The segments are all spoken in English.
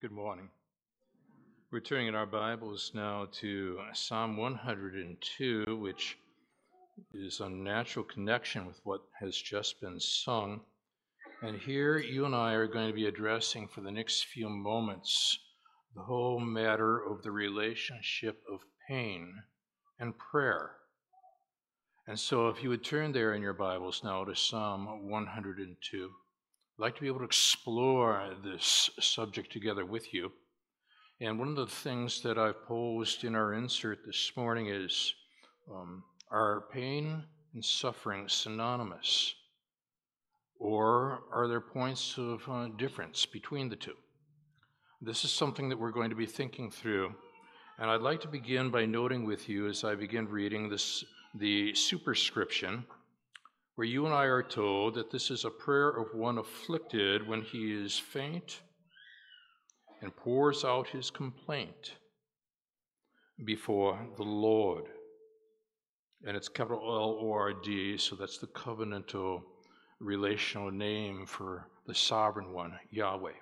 Good morning. We're turning in our Bibles now to Psalm 102, which is a natural connection with what has just been sung. And here you and I are going to be addressing for the next few moments the whole matter of the relationship of pain and prayer. And so if you would turn there in your Bibles now to Psalm 102. I'd like to be able to explore this subject together with you. And one of the things that I've posed in our insert this morning is um, are pain and suffering synonymous? Or are there points of uh, difference between the two? This is something that we're going to be thinking through. And I'd like to begin by noting with you as I begin reading this, the superscription where you and I are told that this is a prayer of one afflicted when he is faint and pours out his complaint before the Lord. And it's capital L O R D, so that's the covenantal relational name for the sovereign one, Yahweh.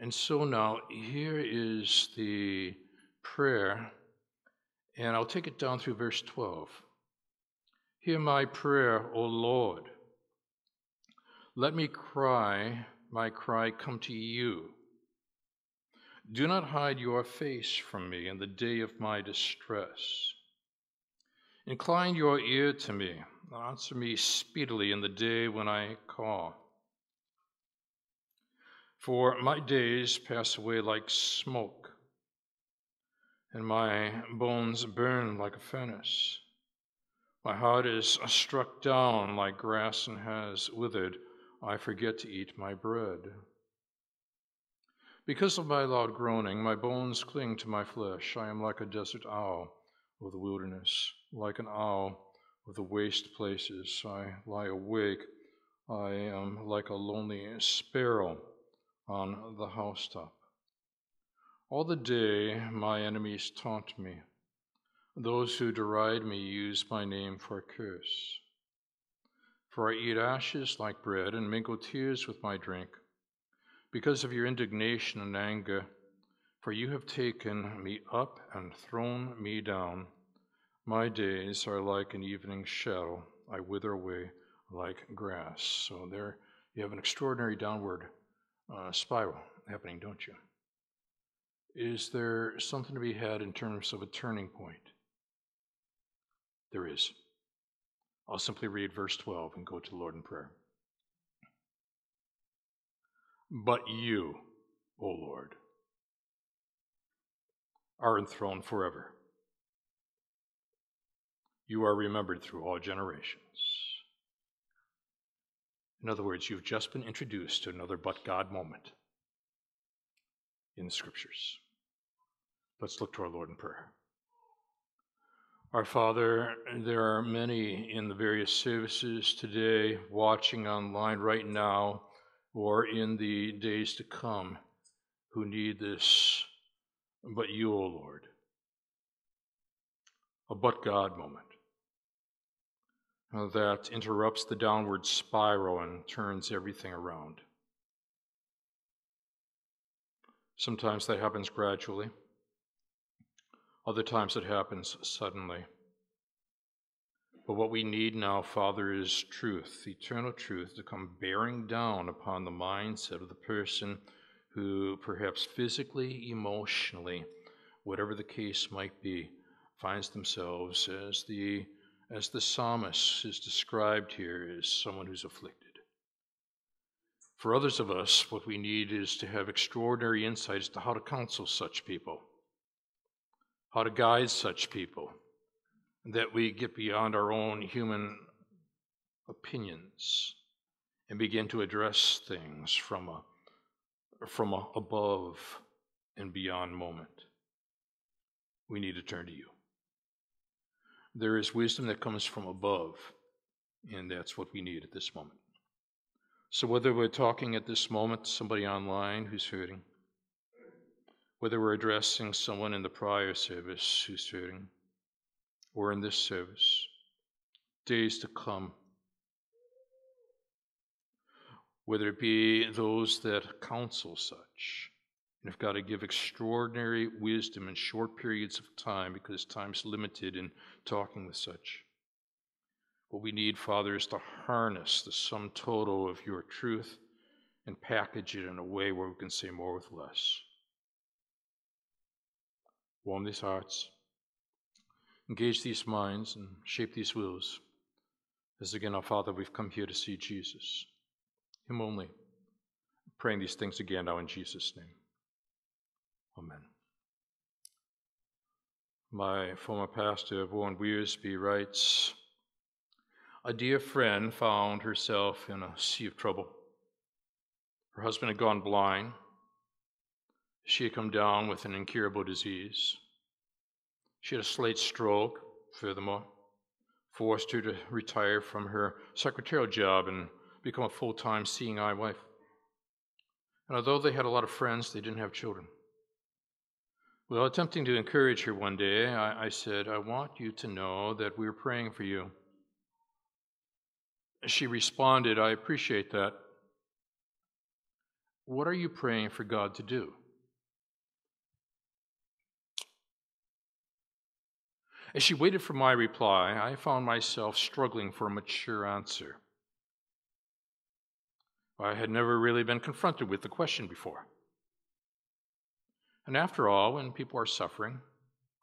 And so now, here is the prayer, and I'll take it down through verse 12. Hear my prayer, O Lord. Let me cry, my cry come to you. Do not hide your face from me in the day of my distress. Incline your ear to me, answer me speedily in the day when I call. For my days pass away like smoke, and my bones burn like a furnace. My heart is struck down like grass and has withered. I forget to eat my bread. Because of my loud groaning, my bones cling to my flesh. I am like a desert owl of the wilderness, like an owl of the waste places. I lie awake. I am like a lonely sparrow on the housetop. All the day my enemies taunt me. Those who deride me use my name for a curse. For I eat ashes like bread and mingle tears with my drink, because of your indignation and anger. For you have taken me up and thrown me down. My days are like an evening shadow. I wither away like grass. So there you have an extraordinary downward uh, spiral happening, don't you? Is there something to be had in terms of a turning point? There is. I'll simply read verse 12 and go to the Lord in prayer. But you, O Lord, are enthroned forever. You are remembered through all generations. In other words, you've just been introduced to another but God moment in the scriptures. Let's look to our Lord in prayer. Our Father, there are many in the various services today, watching online right now, or in the days to come, who need this, but you, O oh Lord. A but God moment uh, that interrupts the downward spiral and turns everything around. Sometimes that happens gradually. Other times it happens suddenly. But what we need now, Father, is truth, eternal truth, to come bearing down upon the mindset of the person who, perhaps physically, emotionally, whatever the case might be, finds themselves as the as the psalmist is described here as someone who's afflicted. For others of us, what we need is to have extraordinary insight as to how to counsel such people how to guide such people, that we get beyond our own human opinions and begin to address things from a from a above and beyond moment. We need to turn to you. There is wisdom that comes from above, and that's what we need at this moment. So, whether we're talking at this moment to somebody online who's hurting, whether we're addressing someone in the prior service who's hurting or in this service, days to come, whether it be those that counsel such And have got to give extraordinary wisdom in short periods of time because time's limited in talking with such. What we need, Father, is to harness the sum total of your truth and package it in a way where we can say more with less. Warm these hearts, engage these minds, and shape these wills. As again, our Father, we've come here to see Jesus, Him only. Praying these things again now in Jesus' name. Amen. My former pastor, Warren Wiersbe, writes A dear friend found herself in a sea of trouble. Her husband had gone blind. She had come down with an incurable disease. She had a slight stroke, furthermore, forced her to retire from her secretarial job and become a full time seeing eye wife. And although they had a lot of friends, they didn't have children. Well, attempting to encourage her one day, I, I said, I want you to know that we're praying for you. She responded, I appreciate that. What are you praying for God to do? As she waited for my reply, I found myself struggling for a mature answer. I had never really been confronted with the question before. And after all, when people are suffering,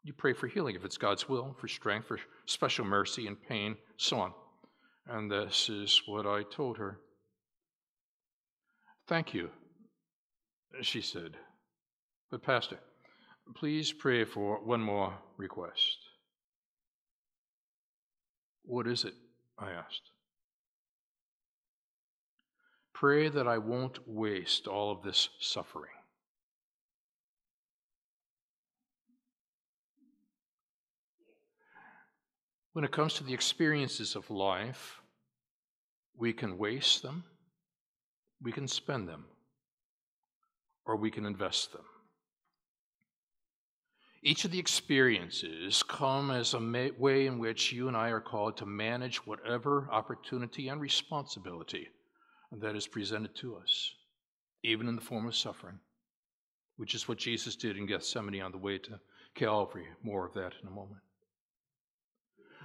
you pray for healing if it's God's will, for strength, for special mercy and pain, so on. And this is what I told her. Thank you, she said. But, Pastor, please pray for one more request. What is it? I asked. Pray that I won't waste all of this suffering. When it comes to the experiences of life, we can waste them, we can spend them, or we can invest them. Each of the experiences come as a way in which you and I are called to manage whatever opportunity and responsibility that is presented to us, even in the form of suffering, which is what Jesus did in Gethsemane on the way to Calvary. More of that in a moment.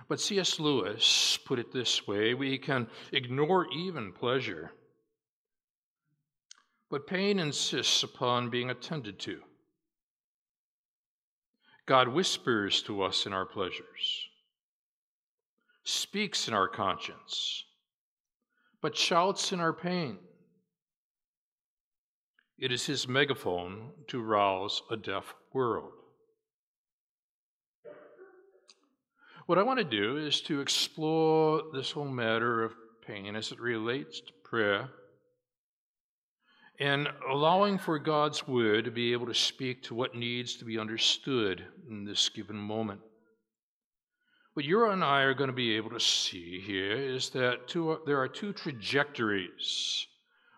But C.S. Lewis put it this way we can ignore even pleasure, but pain insists upon being attended to. God whispers to us in our pleasures, speaks in our conscience, but shouts in our pain. It is his megaphone to rouse a deaf world. What I want to do is to explore this whole matter of pain as it relates to prayer and allowing for God's word to be able to speak to what needs to be understood in this given moment. What you and I are going to be able to see here is that two, there are two trajectories.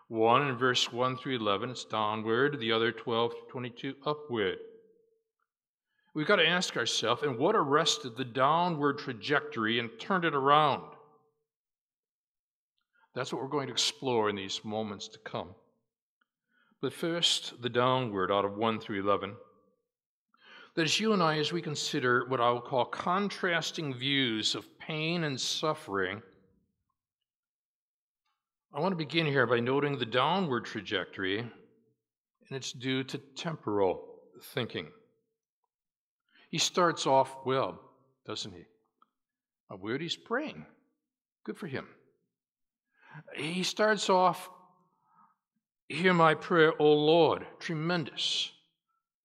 One in verse 1 through 11, it's downward, the other 12 through 22, upward. We've got to ask ourselves, and what arrested the downward trajectory and turned it around? That's what we're going to explore in these moments to come. But first, the downward out of 1 through 11. That is, you and I, as we consider what I will call contrasting views of pain and suffering, I want to begin here by noting the downward trajectory, and it's due to temporal thinking. He starts off well, doesn't he? A word he's praying. Good for him. He starts off, Hear my prayer, O Lord. Tremendous.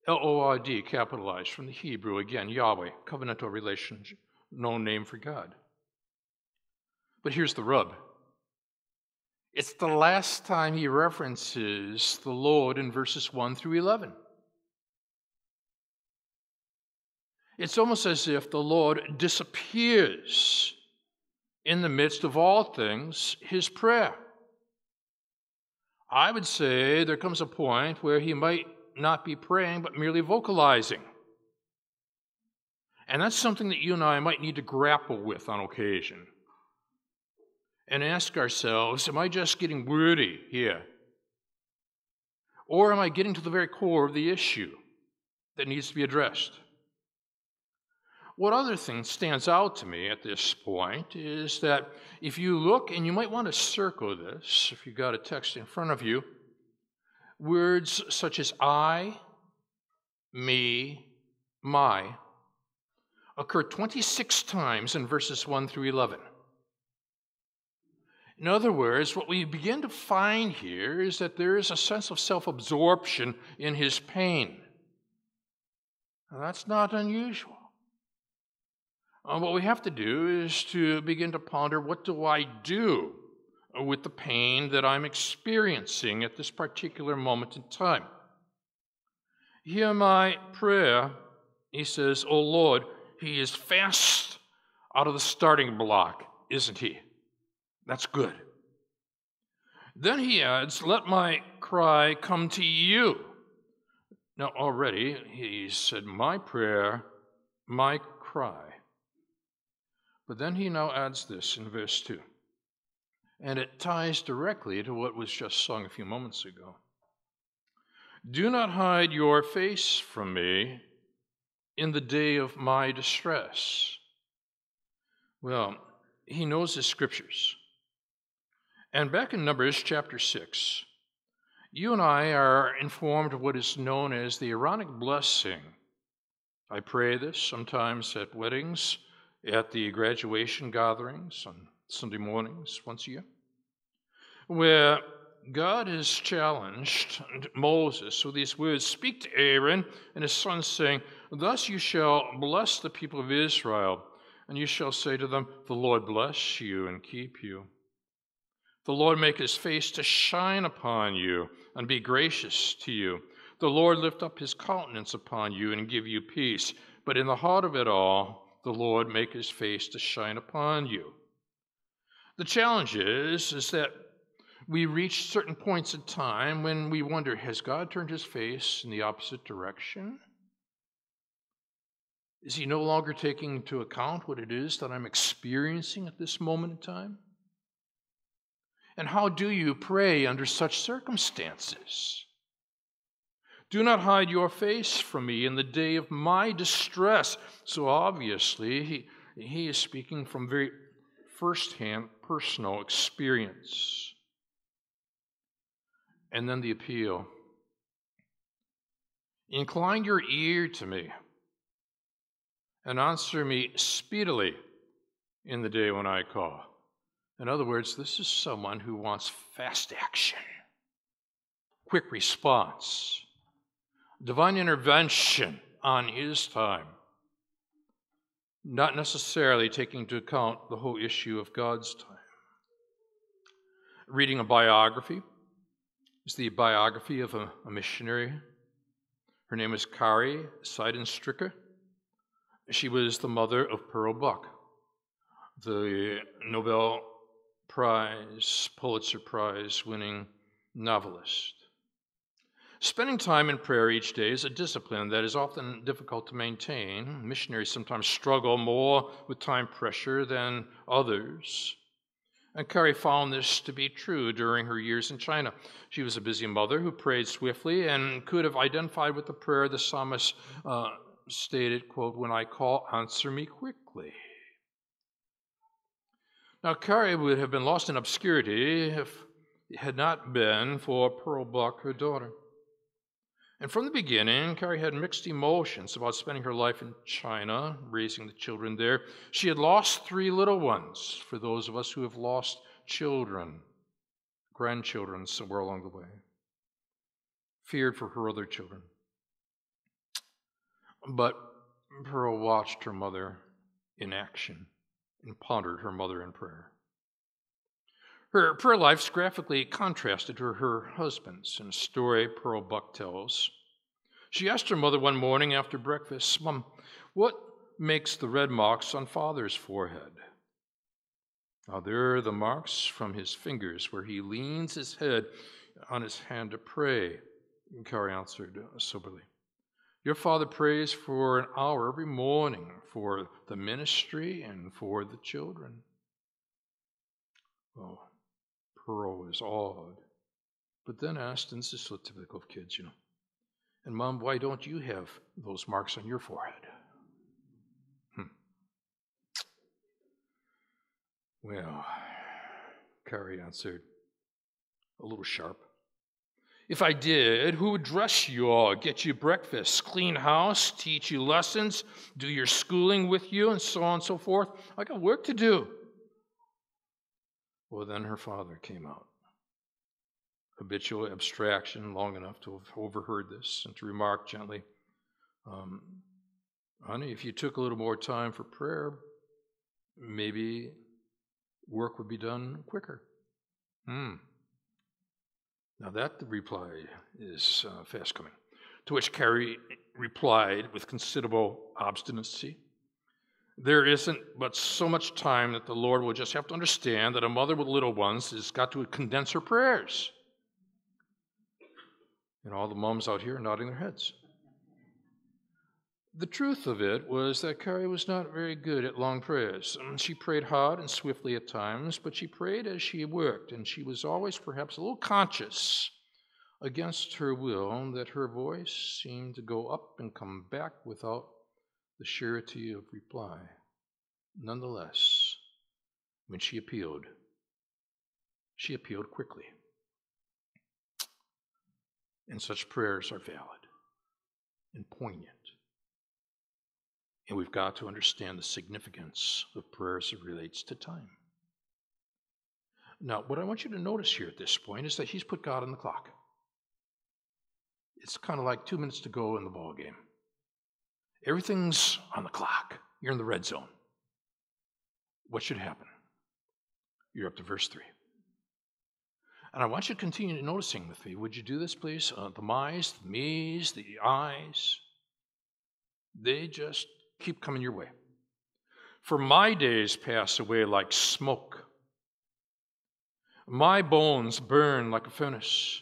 L O R D, capitalized from the Hebrew, again, Yahweh, covenantal relationship, no name for God. But here's the rub it's the last time he references the Lord in verses 1 through 11. It's almost as if the Lord disappears in the midst of all things, his prayer. I would say there comes a point where he might not be praying, but merely vocalizing. And that's something that you and I might need to grapple with on occasion. And ask ourselves Am I just getting wordy here? Or am I getting to the very core of the issue that needs to be addressed? What other thing stands out to me at this point is that if you look, and you might want to circle this if you've got a text in front of you, words such as I, me, my occur 26 times in verses 1 through 11. In other words, what we begin to find here is that there is a sense of self absorption in his pain. Now, that's not unusual. Uh, what we have to do is to begin to ponder what do I do with the pain that I'm experiencing at this particular moment in time? Hear my prayer. He says, Oh Lord, he is fast out of the starting block, isn't he? That's good. Then he adds, Let my cry come to you. Now, already he said, My prayer, my cry. But then he now adds this in verse 2. And it ties directly to what was just sung a few moments ago. Do not hide your face from me in the day of my distress. Well, he knows his scriptures. And back in Numbers chapter 6, you and I are informed of what is known as the Aaronic blessing. I pray this sometimes at weddings at the graduation gatherings on Sunday mornings once a year, where God has challenged Moses with these words Speak to Aaron and his sons, saying, Thus you shall bless the people of Israel, and you shall say to them, The Lord bless you and keep you. The Lord make his face to shine upon you and be gracious to you. The Lord lift up his countenance upon you and give you peace. But in the heart of it all, the Lord make his face to shine upon you. The challenge is, is that we reach certain points in time when we wonder has God turned his face in the opposite direction? Is he no longer taking into account what it is that I'm experiencing at this moment in time? And how do you pray under such circumstances? Do not hide your face from me in the day of my distress. So obviously, he, he is speaking from very firsthand personal experience. And then the appeal Incline your ear to me and answer me speedily in the day when I call. In other words, this is someone who wants fast action, quick response divine intervention on his time, not necessarily taking into account the whole issue of God's time. Reading a biography is the biography of a, a missionary. Her name is Carrie Sydenstricker. She was the mother of Pearl Buck, the Nobel Prize, Pulitzer Prize winning novelist. Spending time in prayer each day is a discipline that is often difficult to maintain. Missionaries sometimes struggle more with time pressure than others. And Carrie found this to be true during her years in China. She was a busy mother who prayed swiftly and could have identified with the prayer the psalmist uh, stated, quote, When I call, answer me quickly. Now, Carrie would have been lost in obscurity if it had not been for Pearl Buck, her daughter. And from the beginning, Carrie had mixed emotions about spending her life in China, raising the children there. She had lost three little ones, for those of us who have lost children, grandchildren somewhere along the way. Feared for her other children. But Pearl watched her mother in action and pondered her mother in prayer. Her prayer life's graphically contrasted to her husband's in a story Pearl Buck tells. She asked her mother one morning after breakfast, Mom, what makes the red marks on father's forehead? Now, there are the marks from his fingers where he leans his head on his hand to pray. Carrie answered soberly. Your father prays for an hour every morning for the ministry and for the children. Oh, Pearl was awed but then this is so typical of kids, you know, and mom, why don't you have those marks on your forehead? Hmm. Well, Carrie answered, a little sharp. If I did, who would dress you all, get you breakfast, clean house, teach you lessons, do your schooling with you, and so on and so forth? I got work to do. Well, then her father came out. Habitual abstraction, long enough to have overheard this and to remark gently, um, Honey, if you took a little more time for prayer, maybe work would be done quicker. Hmm. Now that reply is uh, fast coming. To which Carrie replied with considerable obstinacy There isn't but so much time that the Lord will just have to understand that a mother with little ones has got to condense her prayers. And all the moms out here nodding their heads. The truth of it was that Carrie was not very good at long prayers. Um, she prayed hard and swiftly at times, but she prayed as she worked, and she was always perhaps a little conscious against her will that her voice seemed to go up and come back without the surety of reply. Nonetheless, when she appealed, she appealed quickly. And such prayers are valid and poignant. And we've got to understand the significance of prayer as it relates to time. Now, what I want you to notice here at this point is that he's put God on the clock. It's kind of like two minutes to go in the ball game. Everything's on the clock. You're in the red zone. What should happen? You're up to verse 3. And I want you to continue noticing with me. Would you do this, please? Uh, the my's, the me's, the I's, they just keep coming your way. For my days pass away like smoke. My bones burn like a furnace.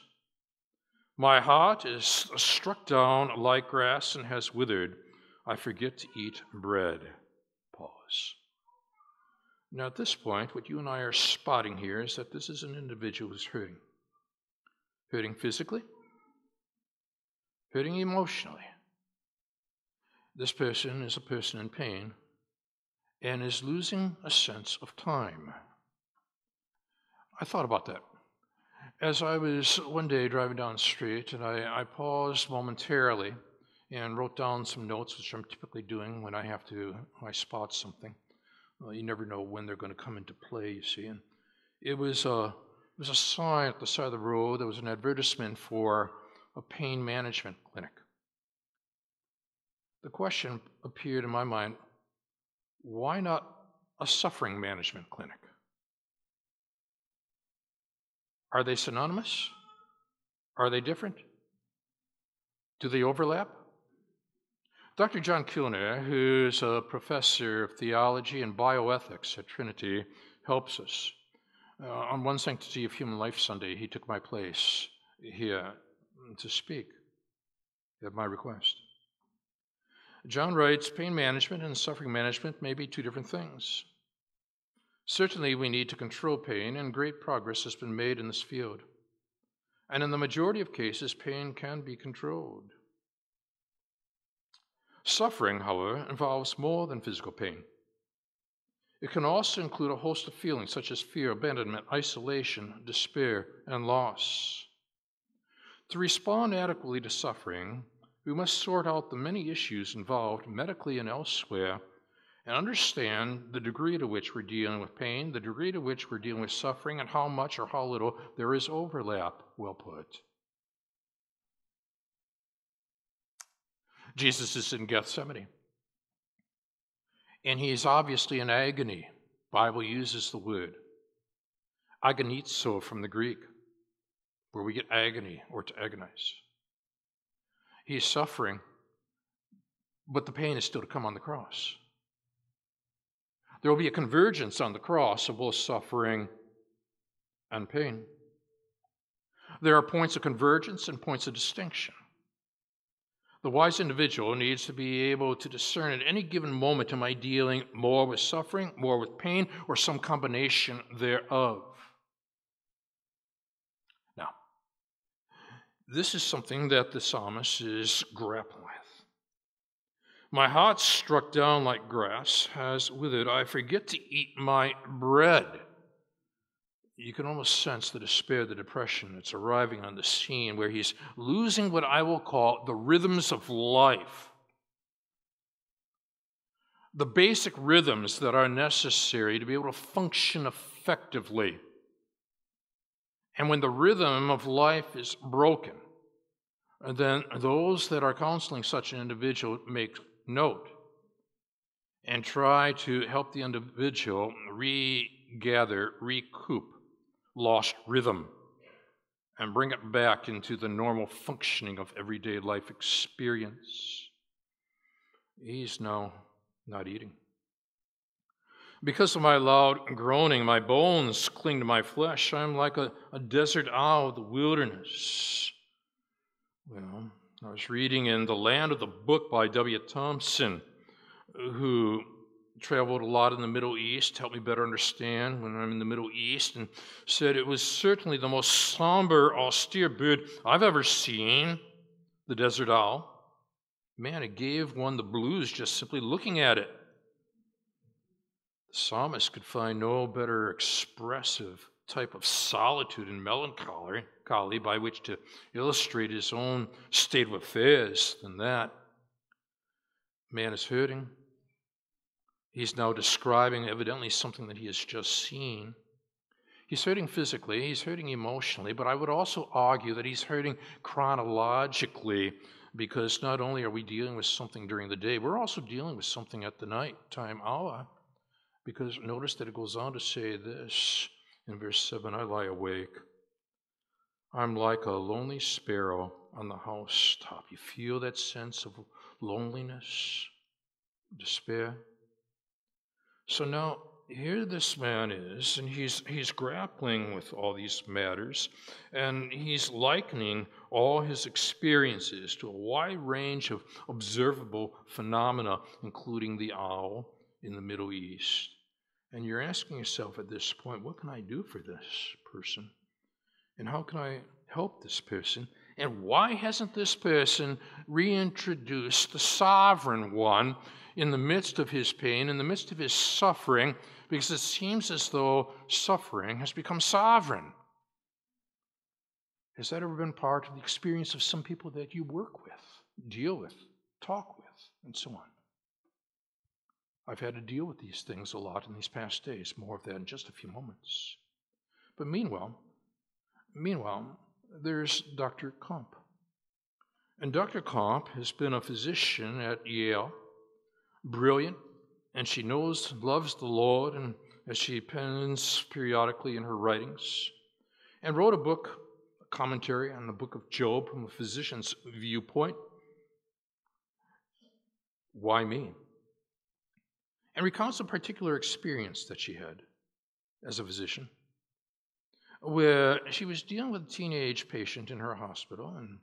My heart is struck down like grass and has withered. I forget to eat bread. Pause. Now, at this point, what you and I are spotting here is that this is an individual who's hurting. Hurting physically, hurting emotionally, this person is a person in pain and is losing a sense of time. I thought about that. As I was one day driving down the street, and I, I paused momentarily and wrote down some notes, which I'm typically doing when I have to, I spot something. Well, you never know when they're going to come into play, you see. And it was a, it was a sign at the side of the road. There was an advertisement for a pain management clinic the question appeared in my mind why not a suffering management clinic? Are they synonymous? Are they different? Do they overlap? Dr. John Kilner, who's a professor of theology and bioethics at Trinity, helps us. Uh, on one Sanctity of Human Life Sunday, he took my place here to speak at my request. John writes pain management and suffering management may be two different things. Certainly, we need to control pain, and great progress has been made in this field. And in the majority of cases, pain can be controlled. Suffering, however, involves more than physical pain. It can also include a host of feelings such as fear, abandonment, isolation, despair, and loss. To respond adequately to suffering, we must sort out the many issues involved medically and elsewhere and understand the degree to which we're dealing with pain, the degree to which we're dealing with suffering, and how much or how little there is overlap, well put. Jesus is in Gethsemane. And he is obviously in agony. Bible uses the word agonizo from the Greek, where we get agony or to agonize. He is suffering, but the pain is still to come on the cross. There will be a convergence on the cross of both suffering and pain. There are points of convergence and points of distinction. The wise individual needs to be able to discern at any given moment am I dealing more with suffering, more with pain, or some combination thereof. Now, this is something that the psalmist is grappling with. My heart struck down like grass has withered. I forget to eat my bread. You can almost sense the despair, the depression that's arriving on the scene where he's losing what I will call the rhythms of life. The basic rhythms that are necessary to be able to function effectively. And when the rhythm of life is broken, then those that are counseling such an individual make note and try to help the individual regather, recoup lost rhythm and bring it back into the normal functioning of everyday life experience. He's now not eating. Because of my loud groaning, my bones cling to my flesh. I'm like a, a desert owl of the wilderness. Well, I was reading in The Land of the Book by W. Thomson, who traveled a lot in the Middle East, helped me better understand when I'm in the Middle East, and said it was certainly the most somber, austere bird I've ever seen, the desert owl. Man, it gave one the blues just simply looking at it. The psalmist could find no better expressive type of solitude and melancholy by which to illustrate his own state of affairs than that. Man is hurting. He's now describing evidently something that he has just seen. He's hurting physically, he's hurting emotionally, but I would also argue that he's hurting chronologically because not only are we dealing with something during the day, we're also dealing with something at the nighttime hour. Because notice that it goes on to say this in verse 7 I lie awake. I'm like a lonely sparrow on the housetop. You feel that sense of loneliness, despair? So now, here this man is, and he's, he's grappling with all these matters, and he's likening all his experiences to a wide range of observable phenomena, including the owl in the Middle East. And you're asking yourself at this point, what can I do for this person? And how can I help this person? And why hasn't this person reintroduced the sovereign one in the midst of his pain, in the midst of his suffering? Because it seems as though suffering has become sovereign. Has that ever been part of the experience of some people that you work with, deal with, talk with, and so on? I've had to deal with these things a lot in these past days, more of that in just a few moments. But meanwhile, meanwhile, there's Dr. Komp. And Dr. Komp has been a physician at Yale, brilliant, and she knows, loves the Lord, and as she pens periodically in her writings, and wrote a book, a commentary on the book of Job from a physician's viewpoint. Why me? and recounts a particular experience that she had as a physician, where she was dealing with a teenage patient in her hospital, and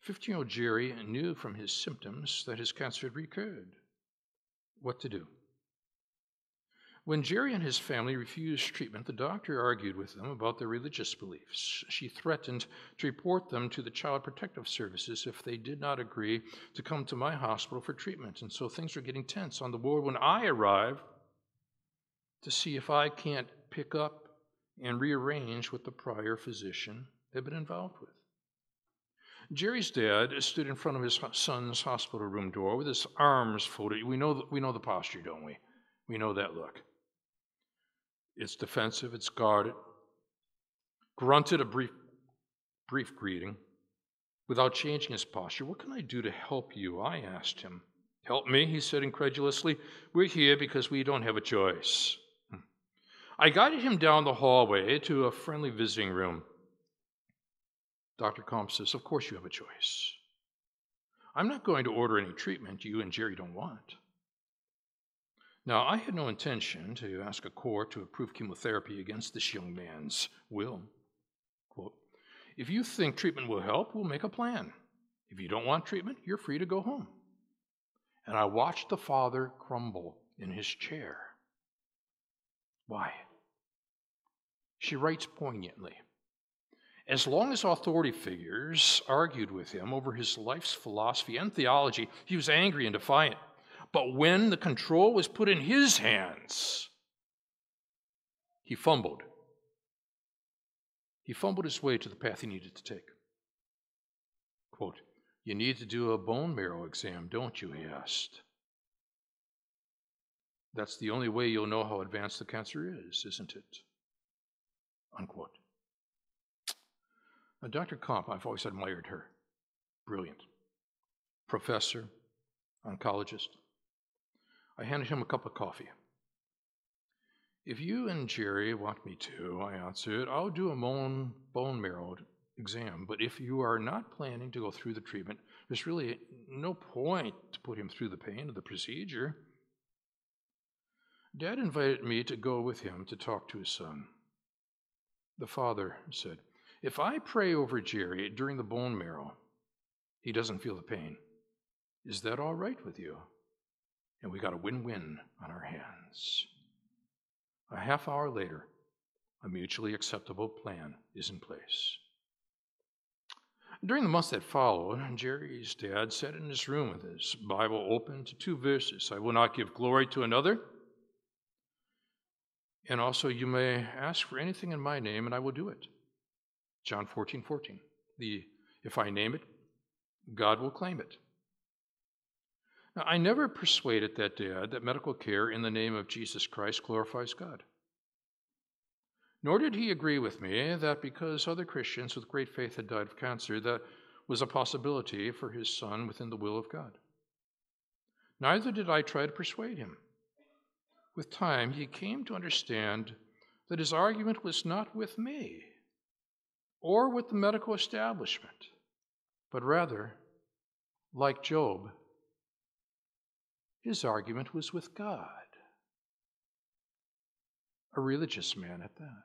15 year old Jerry knew from his symptoms that his cancer had recurred. What to do? When Jerry and his family refused treatment, the doctor argued with them about their religious beliefs. She threatened to report them to the Child Protective Services if they did not agree to come to my hospital for treatment. And so things were getting tense on the ward when I arrived to see if I can't pick up and rearrange what the prior physician had been involved with. Jerry's dad stood in front of his son's hospital room door with his arms folded. We know, we know the posture, don't we? We know that look. It's defensive, it's guarded. Grunted a brief, brief greeting without changing his posture. What can I do to help you? I asked him. Help me, he said incredulously. We're here because we don't have a choice. Hmm. I guided him down the hallway to a friendly visiting room. Dr. Komp says, Of course you have a choice. I'm not going to order any treatment you and Jerry don't want. Now, I had no intention to ask a court to approve chemotherapy against this young man's will. Quote, if you think treatment will help, we'll make a plan. If you don't want treatment, you're free to go home. And I watched the father crumble in his chair. Why? She writes poignantly. As long as authority figures argued with him over his life's philosophy and theology, he was angry and defiant. But when the control was put in his hands, he fumbled. He fumbled his way to the path he needed to take. Quote, You need to do a bone marrow exam, don't you? He asked. That's the only way you'll know how advanced the cancer is, isn't it? Unquote. Now, Dr. Komp, I've always admired her. Brilliant. Professor, oncologist. I handed him a cup of coffee. If you and Jerry want me to, I answered, I'll do a bone, bone marrow exam. But if you are not planning to go through the treatment, there's really no point to put him through the pain of the procedure. Dad invited me to go with him to talk to his son. The father said, If I pray over Jerry during the bone marrow, he doesn't feel the pain. Is that all right with you? And we got a win win on our hands. A half hour later, a mutually acceptable plan is in place. During the months that followed, Jerry's dad sat in his room with his Bible open to two verses I will not give glory to another and also, you may ask for anything in my name, and I will do it. John 14, 14. The, if I name it, God will claim it. Now, I never persuaded that dad that medical care in the name of Jesus Christ glorifies God. Nor did he agree with me that because other Christians with great faith had died of cancer, that was a possibility for his son within the will of God. Neither did I try to persuade him. With time, he came to understand that his argument was not with me or with the medical establishment, but rather, like Job, his argument was with God, a religious man at that.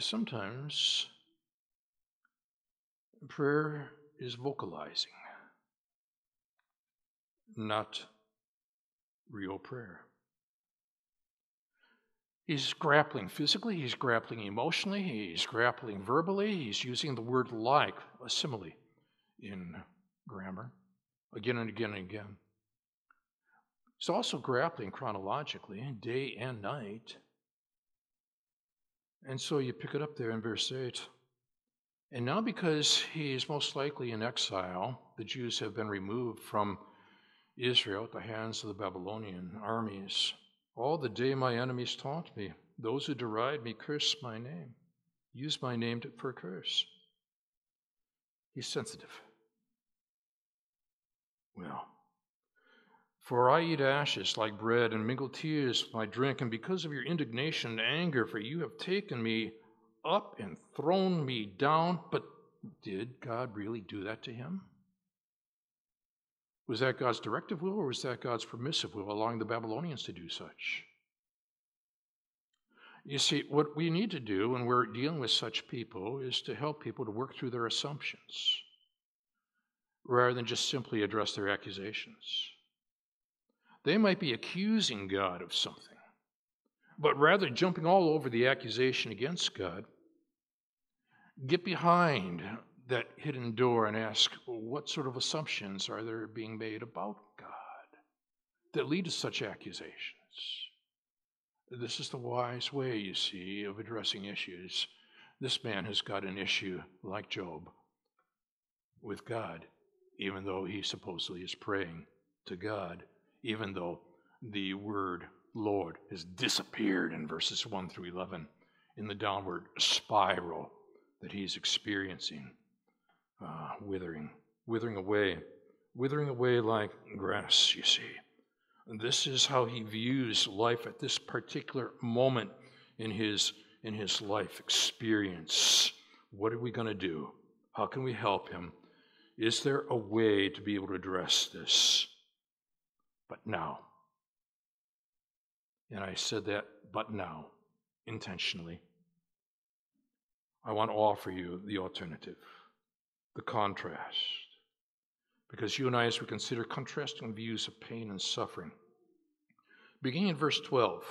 Sometimes prayer is vocalizing, not real prayer. He's grappling physically, he's grappling emotionally, he's grappling verbally, he's using the word like, a simile, in grammar, again and again and again. He's also grappling chronologically, day and night. And so you pick it up there in verse 8. And now, because he is most likely in exile, the Jews have been removed from Israel at the hands of the Babylonian armies. All the day my enemies taunt me. Those who deride me curse my name, use my name for a curse. He's sensitive. Well, for I eat ashes like bread and mingle tears with my drink, and because of your indignation and anger, for you have taken me up and thrown me down. But did God really do that to him? Was that God's directive will or was that God's permissive will, allowing the Babylonians to do such? You see, what we need to do when we're dealing with such people is to help people to work through their assumptions rather than just simply address their accusations. They might be accusing God of something, but rather jumping all over the accusation against God, get behind that hidden door and ask, well, what sort of assumptions are there being made about God that lead to such accusations? This is the wise way, you see, of addressing issues. This man has got an issue, like Job, with God, even though he supposedly is praying to God, even though the word Lord has disappeared in verses 1 through 11 in the downward spiral that he's experiencing uh, withering, withering away, withering away like grass, you see. And this is how he views life at this particular moment in his, in his life experience. What are we going to do? How can we help him? Is there a way to be able to address this? But now. And I said that, but now, intentionally. I want to offer you the alternative the contrast. Because you and I, as we consider contrasting views of pain and suffering, beginning in verse 12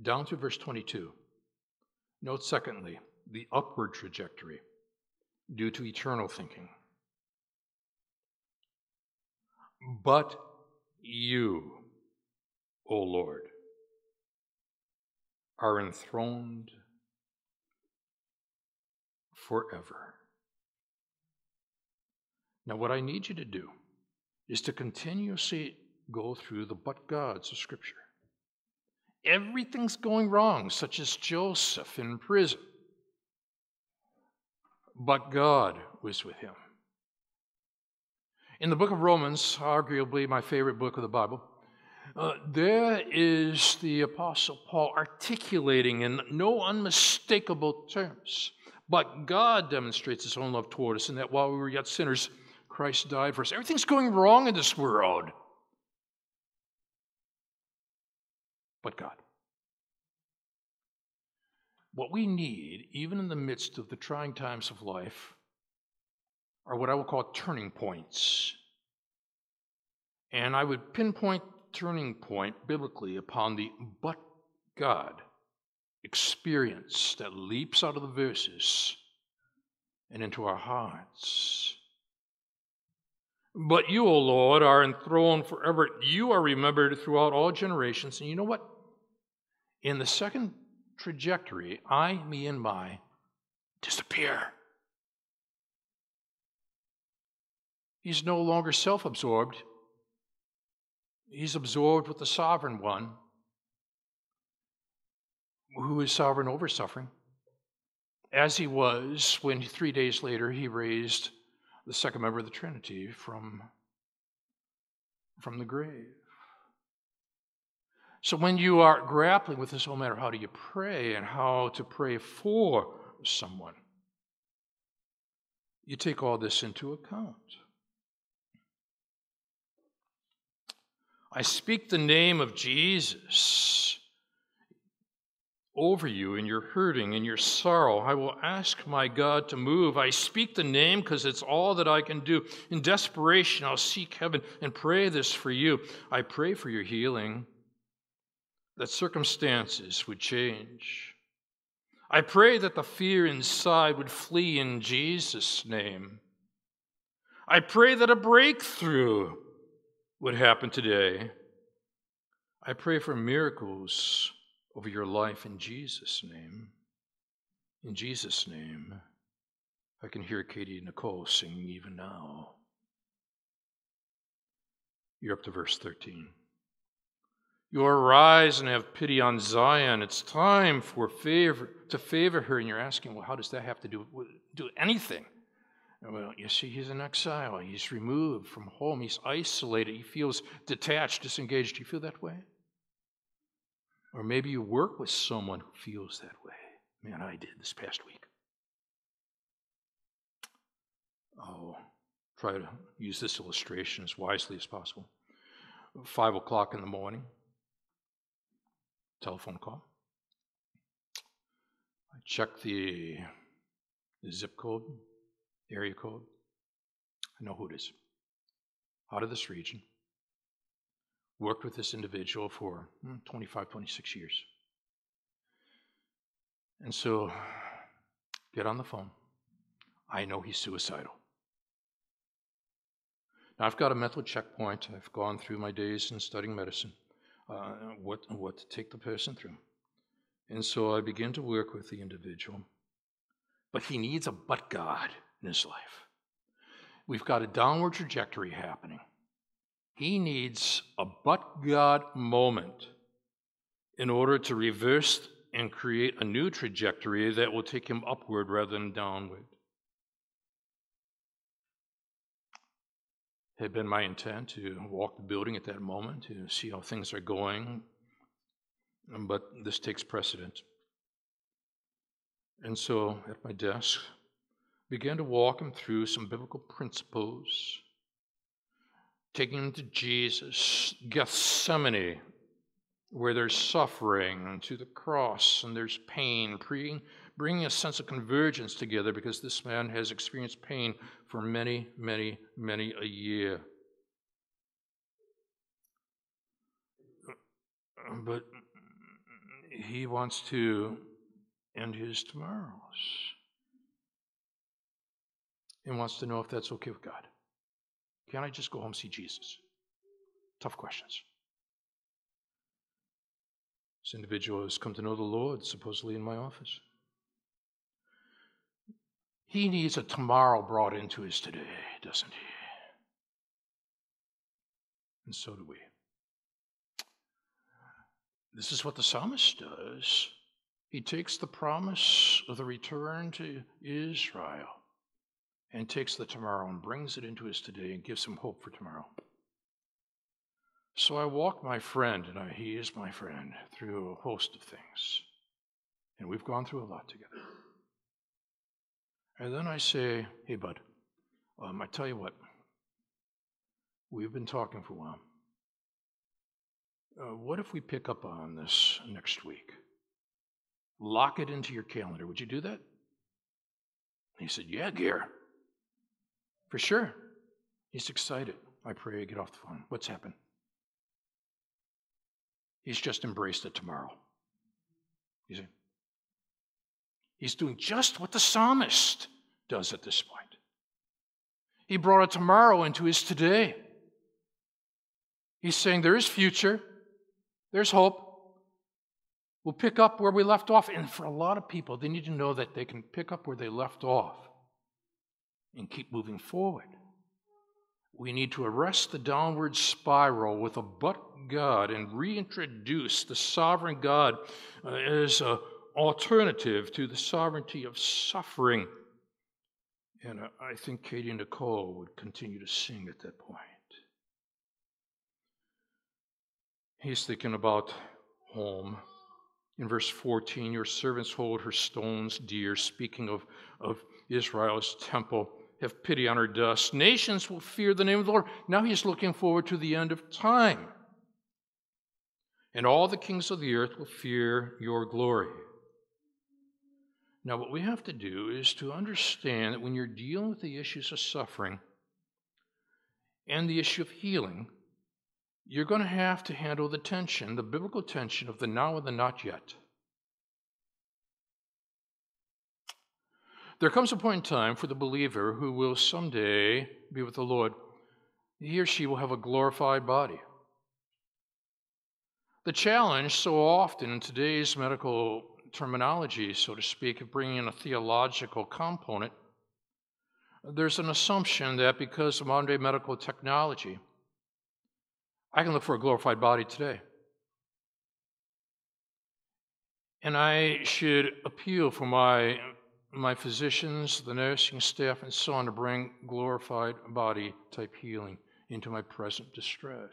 down to verse 22, note secondly, the upward trajectory due to eternal thinking. But you, O Lord, are enthroned forever. Now, what I need you to do is to continuously go through the but gods of Scripture. Everything's going wrong, such as Joseph in prison. But God was with him. In the book of Romans, arguably my favorite book of the Bible, uh, there is the Apostle Paul articulating in no unmistakable terms. But God demonstrates his own love toward us in that while we were yet sinners, Christ died for us. Everything's going wrong in this world. But God. What we need, even in the midst of the trying times of life, are what I will call turning points. And I would pinpoint turning point biblically upon the but God experience that leaps out of the verses and into our hearts. But you, O Lord, are enthroned forever. You are remembered throughout all generations. And you know what? In the second trajectory, I, me, and my disappear. He's no longer self absorbed, he's absorbed with the sovereign one who is sovereign over suffering, as he was when three days later he raised the second member of the Trinity from, from the grave. So when you are grappling with this, whole matter how do you pray and how to pray for someone, you take all this into account. I speak the name of Jesus over you in your hurting and your sorrow. I will ask my God to move. I speak the name because it's all that I can do. In desperation, I'll seek heaven and pray this for you. I pray for your healing that circumstances would change. I pray that the fear inside would flee in Jesus' name. I pray that a breakthrough would happen today. I pray for miracles over your life in Jesus' name. In Jesus' name. I can hear Katy Nichole singing even now. You're up to verse 13. You arise and have pity on Zion. It's time for favor to favor her. And you're asking, well, how does that have to do do anything? Well, you see, he's in exile. He's removed from home. He's isolated. He feels detached, disengaged. Do you feel that way? Or maybe you work with someone who feels that way. Man, I did this past week. Oh, try to use this illustration as wisely as possible. Five o'clock in the morning, telephone call. I check the, the zip code, area code. I know who it is. Out of this region. Worked with this individual for hmm, 25, 26 years. And so, get on the phone. I know he's suicidal. Now, I've got a mental checkpoint. I've gone through my days in studying medicine uh, what, what to take the person through. And so I begin to work with the individual. But he needs a but God in his life. We've got a downward trajectory happening. He needs a but God moment in order to reverse and create a new trajectory that will take him upward rather than downward. It had been my intent to walk the building at that moment to see how things are going, but this takes precedence. And so at my desk, began to walk him through some biblical principles, taking him to Jesus, Gethsemane, where there's suffering, to the cross, and there's pain, bringing a sense of convergence together because this man has experienced pain for many, many, many a year. But he wants to end his tomorrows. And wants to know if that's okay with God. Can I just go home see Jesus? Tough questions. This individual has come to know the Lord, supposedly in my office. He needs a tomorrow brought into his today, doesn't he? And so do we. This is what the psalmist does. He takes the promise of the return to Israel and takes the tomorrow and brings it into his today and gives him hope for tomorrow. So I walk my friend, and I, he is my friend, through a host of things. And we've gone through a lot together. And then I say, hey, bud, um, I tell you what, we've been talking for a while. Uh, what if we pick up on this next week? Lock it into your calendar. Would you do that? He said, Yeah, Gear. For sure. He's excited. I pray you get off the phone. What's happened? He's just embraced it tomorrow. You see? He's doing just what the psalmist does at this point. He brought a tomorrow into his today. He's saying there is future, there's hope. We'll pick up where we left off. And for a lot of people, they need to know that they can pick up where they left off and keep moving forward. We need to arrest the downward spiral with a but God and reintroduce the sovereign God uh, as an alternative to the sovereignty of suffering. And uh, I think Katy Nichole would continue to sing at that point. He's thinking about home. In verse 14, your servants hold her stones dear, speaking of, of Israel's temple. Have pity on her dust. Nations will fear the name of the Lord. Now he's looking forward to the end of time. And all the kings of the earth will fear your glory. Now, what we have to do is to understand that when you're dealing with the issues of suffering and the issue of healing, you're going to have to handle the tension, the biblical tension of the now and the not yet. There comes a point in time for the believer who will someday be with the Lord. He or she will have a glorified body. The challenge, so often in today's medical terminology, so to speak, of bringing in a theological component, there's an assumption that because of modern day medical technology, I can look for a glorified body today. And I should appeal for my my physicians, the nursing staff, and so on to bring glorified body type healing into my present distress.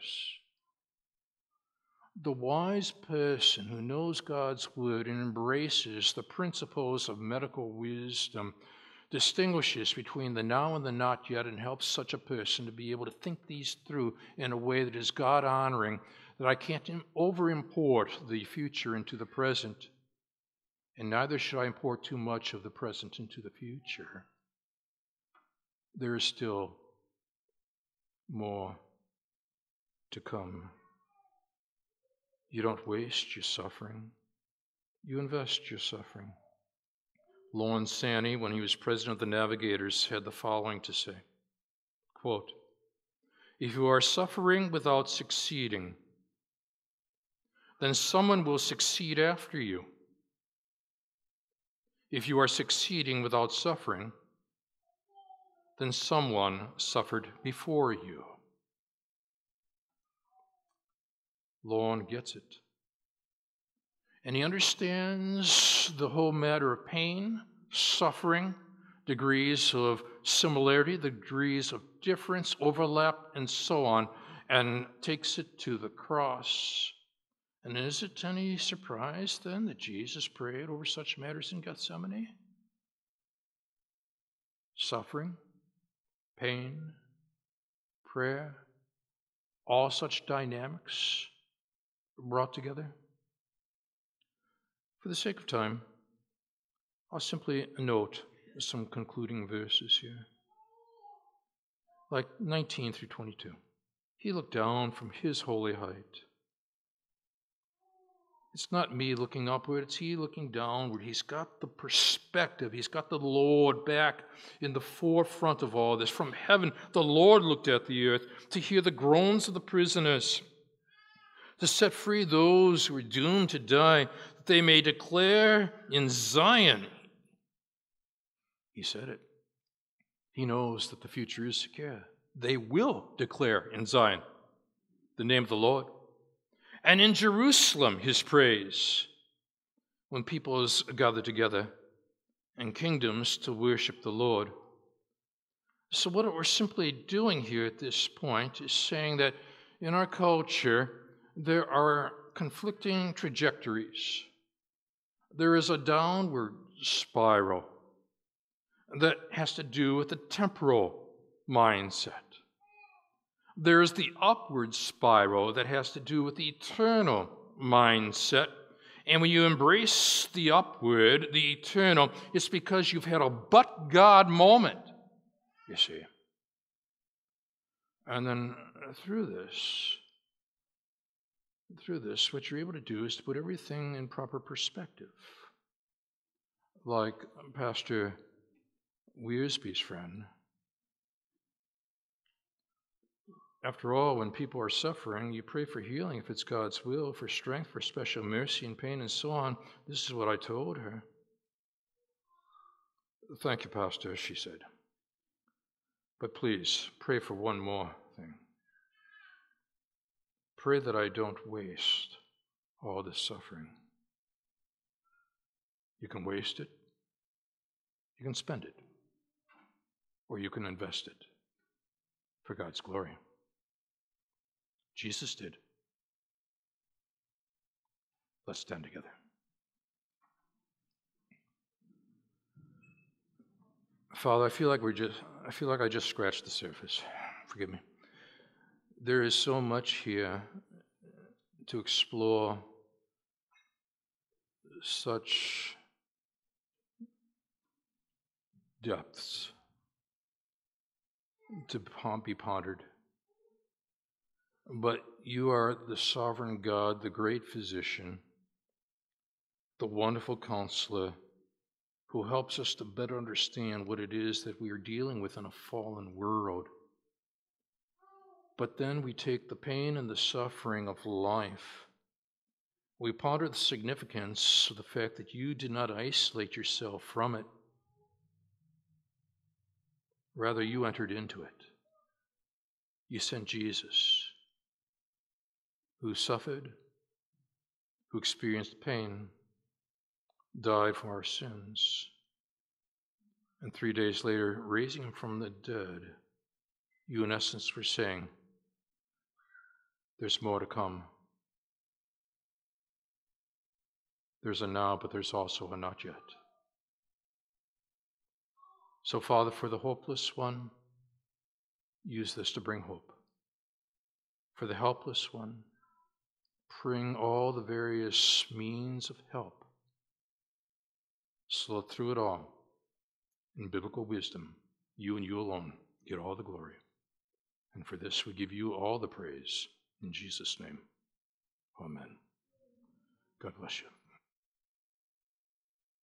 The wise person who knows God's word and embraces the principles of medical wisdom distinguishes between the now and the not yet and helps such a person to be able to think these through in a way that is God honoring, that I can't over import the future into the present and neither should I import too much of the present into the future. There is still more to come. You don't waste your suffering, you invest your suffering. Lawrence Sanny, when he was president of the Navigators, had the following to say quote, If you are suffering without succeeding, then someone will succeed after you. If you are succeeding without suffering, then someone suffered before you. Lon gets it. And he understands the whole matter of pain, suffering, degrees of similarity, degrees of difference, overlap, and so on, and takes it to the cross and is it any surprise then that Jesus prayed over such matters in Gethsemane? Suffering, pain, prayer, all such dynamics brought together. For the sake of time, I'll simply note some concluding verses here. Like 19 through 22. He looked down from his holy height It's not me looking upward, it's He looking downward. He's got the perspective, He's got the Lord back in the forefront of all this. From heaven, the Lord looked at the earth to hear the groans of the prisoners, to set free those who are doomed to die, that they may declare in Zion. He said it. He knows that the future is secure. They will declare in Zion the name of the Lord and in Jerusalem his praise when peoples gather together and kingdoms to worship the Lord. So, what we're simply doing here at this point is saying that in our culture, there are conflicting trajectories. There is a downward spiral that has to do with the temporal mindset. There's the upward spiral that has to do with the eternal mindset. And when you embrace the upward, the eternal, it's because you've had a but God moment, you see. And then through this, through this, what you're able to do is to put everything in proper perspective. Like Pastor Wiersbe's friend After all, when people are suffering, you pray for healing if it's God's will, for strength, for special mercy and pain, and so on. This is what I told her. Thank you, Pastor, she said. But please, pray for one more thing. Pray that I don't waste all this suffering. You can waste it, you can spend it, or you can invest it for God's glory. Jesus did. Let's stand together. Father, I feel like we're just I feel like I just scratched the surface. Forgive me. There is so much here to explore such depths to be pondered. But you are the sovereign God, the great physician, the wonderful counselor who helps us to better understand what it is that we are dealing with in a fallen world. But then we take the pain and the suffering of life. We ponder the significance of the fact that you did not isolate yourself from it. Rather, you entered into it. You sent Jesus who suffered, who experienced pain, died for our sins, and three days later, raising him from the dead, you, in essence, were saying, There's more to come. There's a now, but there's also a not yet. So, Father, for the hopeless one, use this to bring hope. For the helpless one, bring all the various means of help so through it all, in biblical wisdom, you and you alone get all the glory. And for this, we give you all the praise. In Jesus' name, amen. God bless you.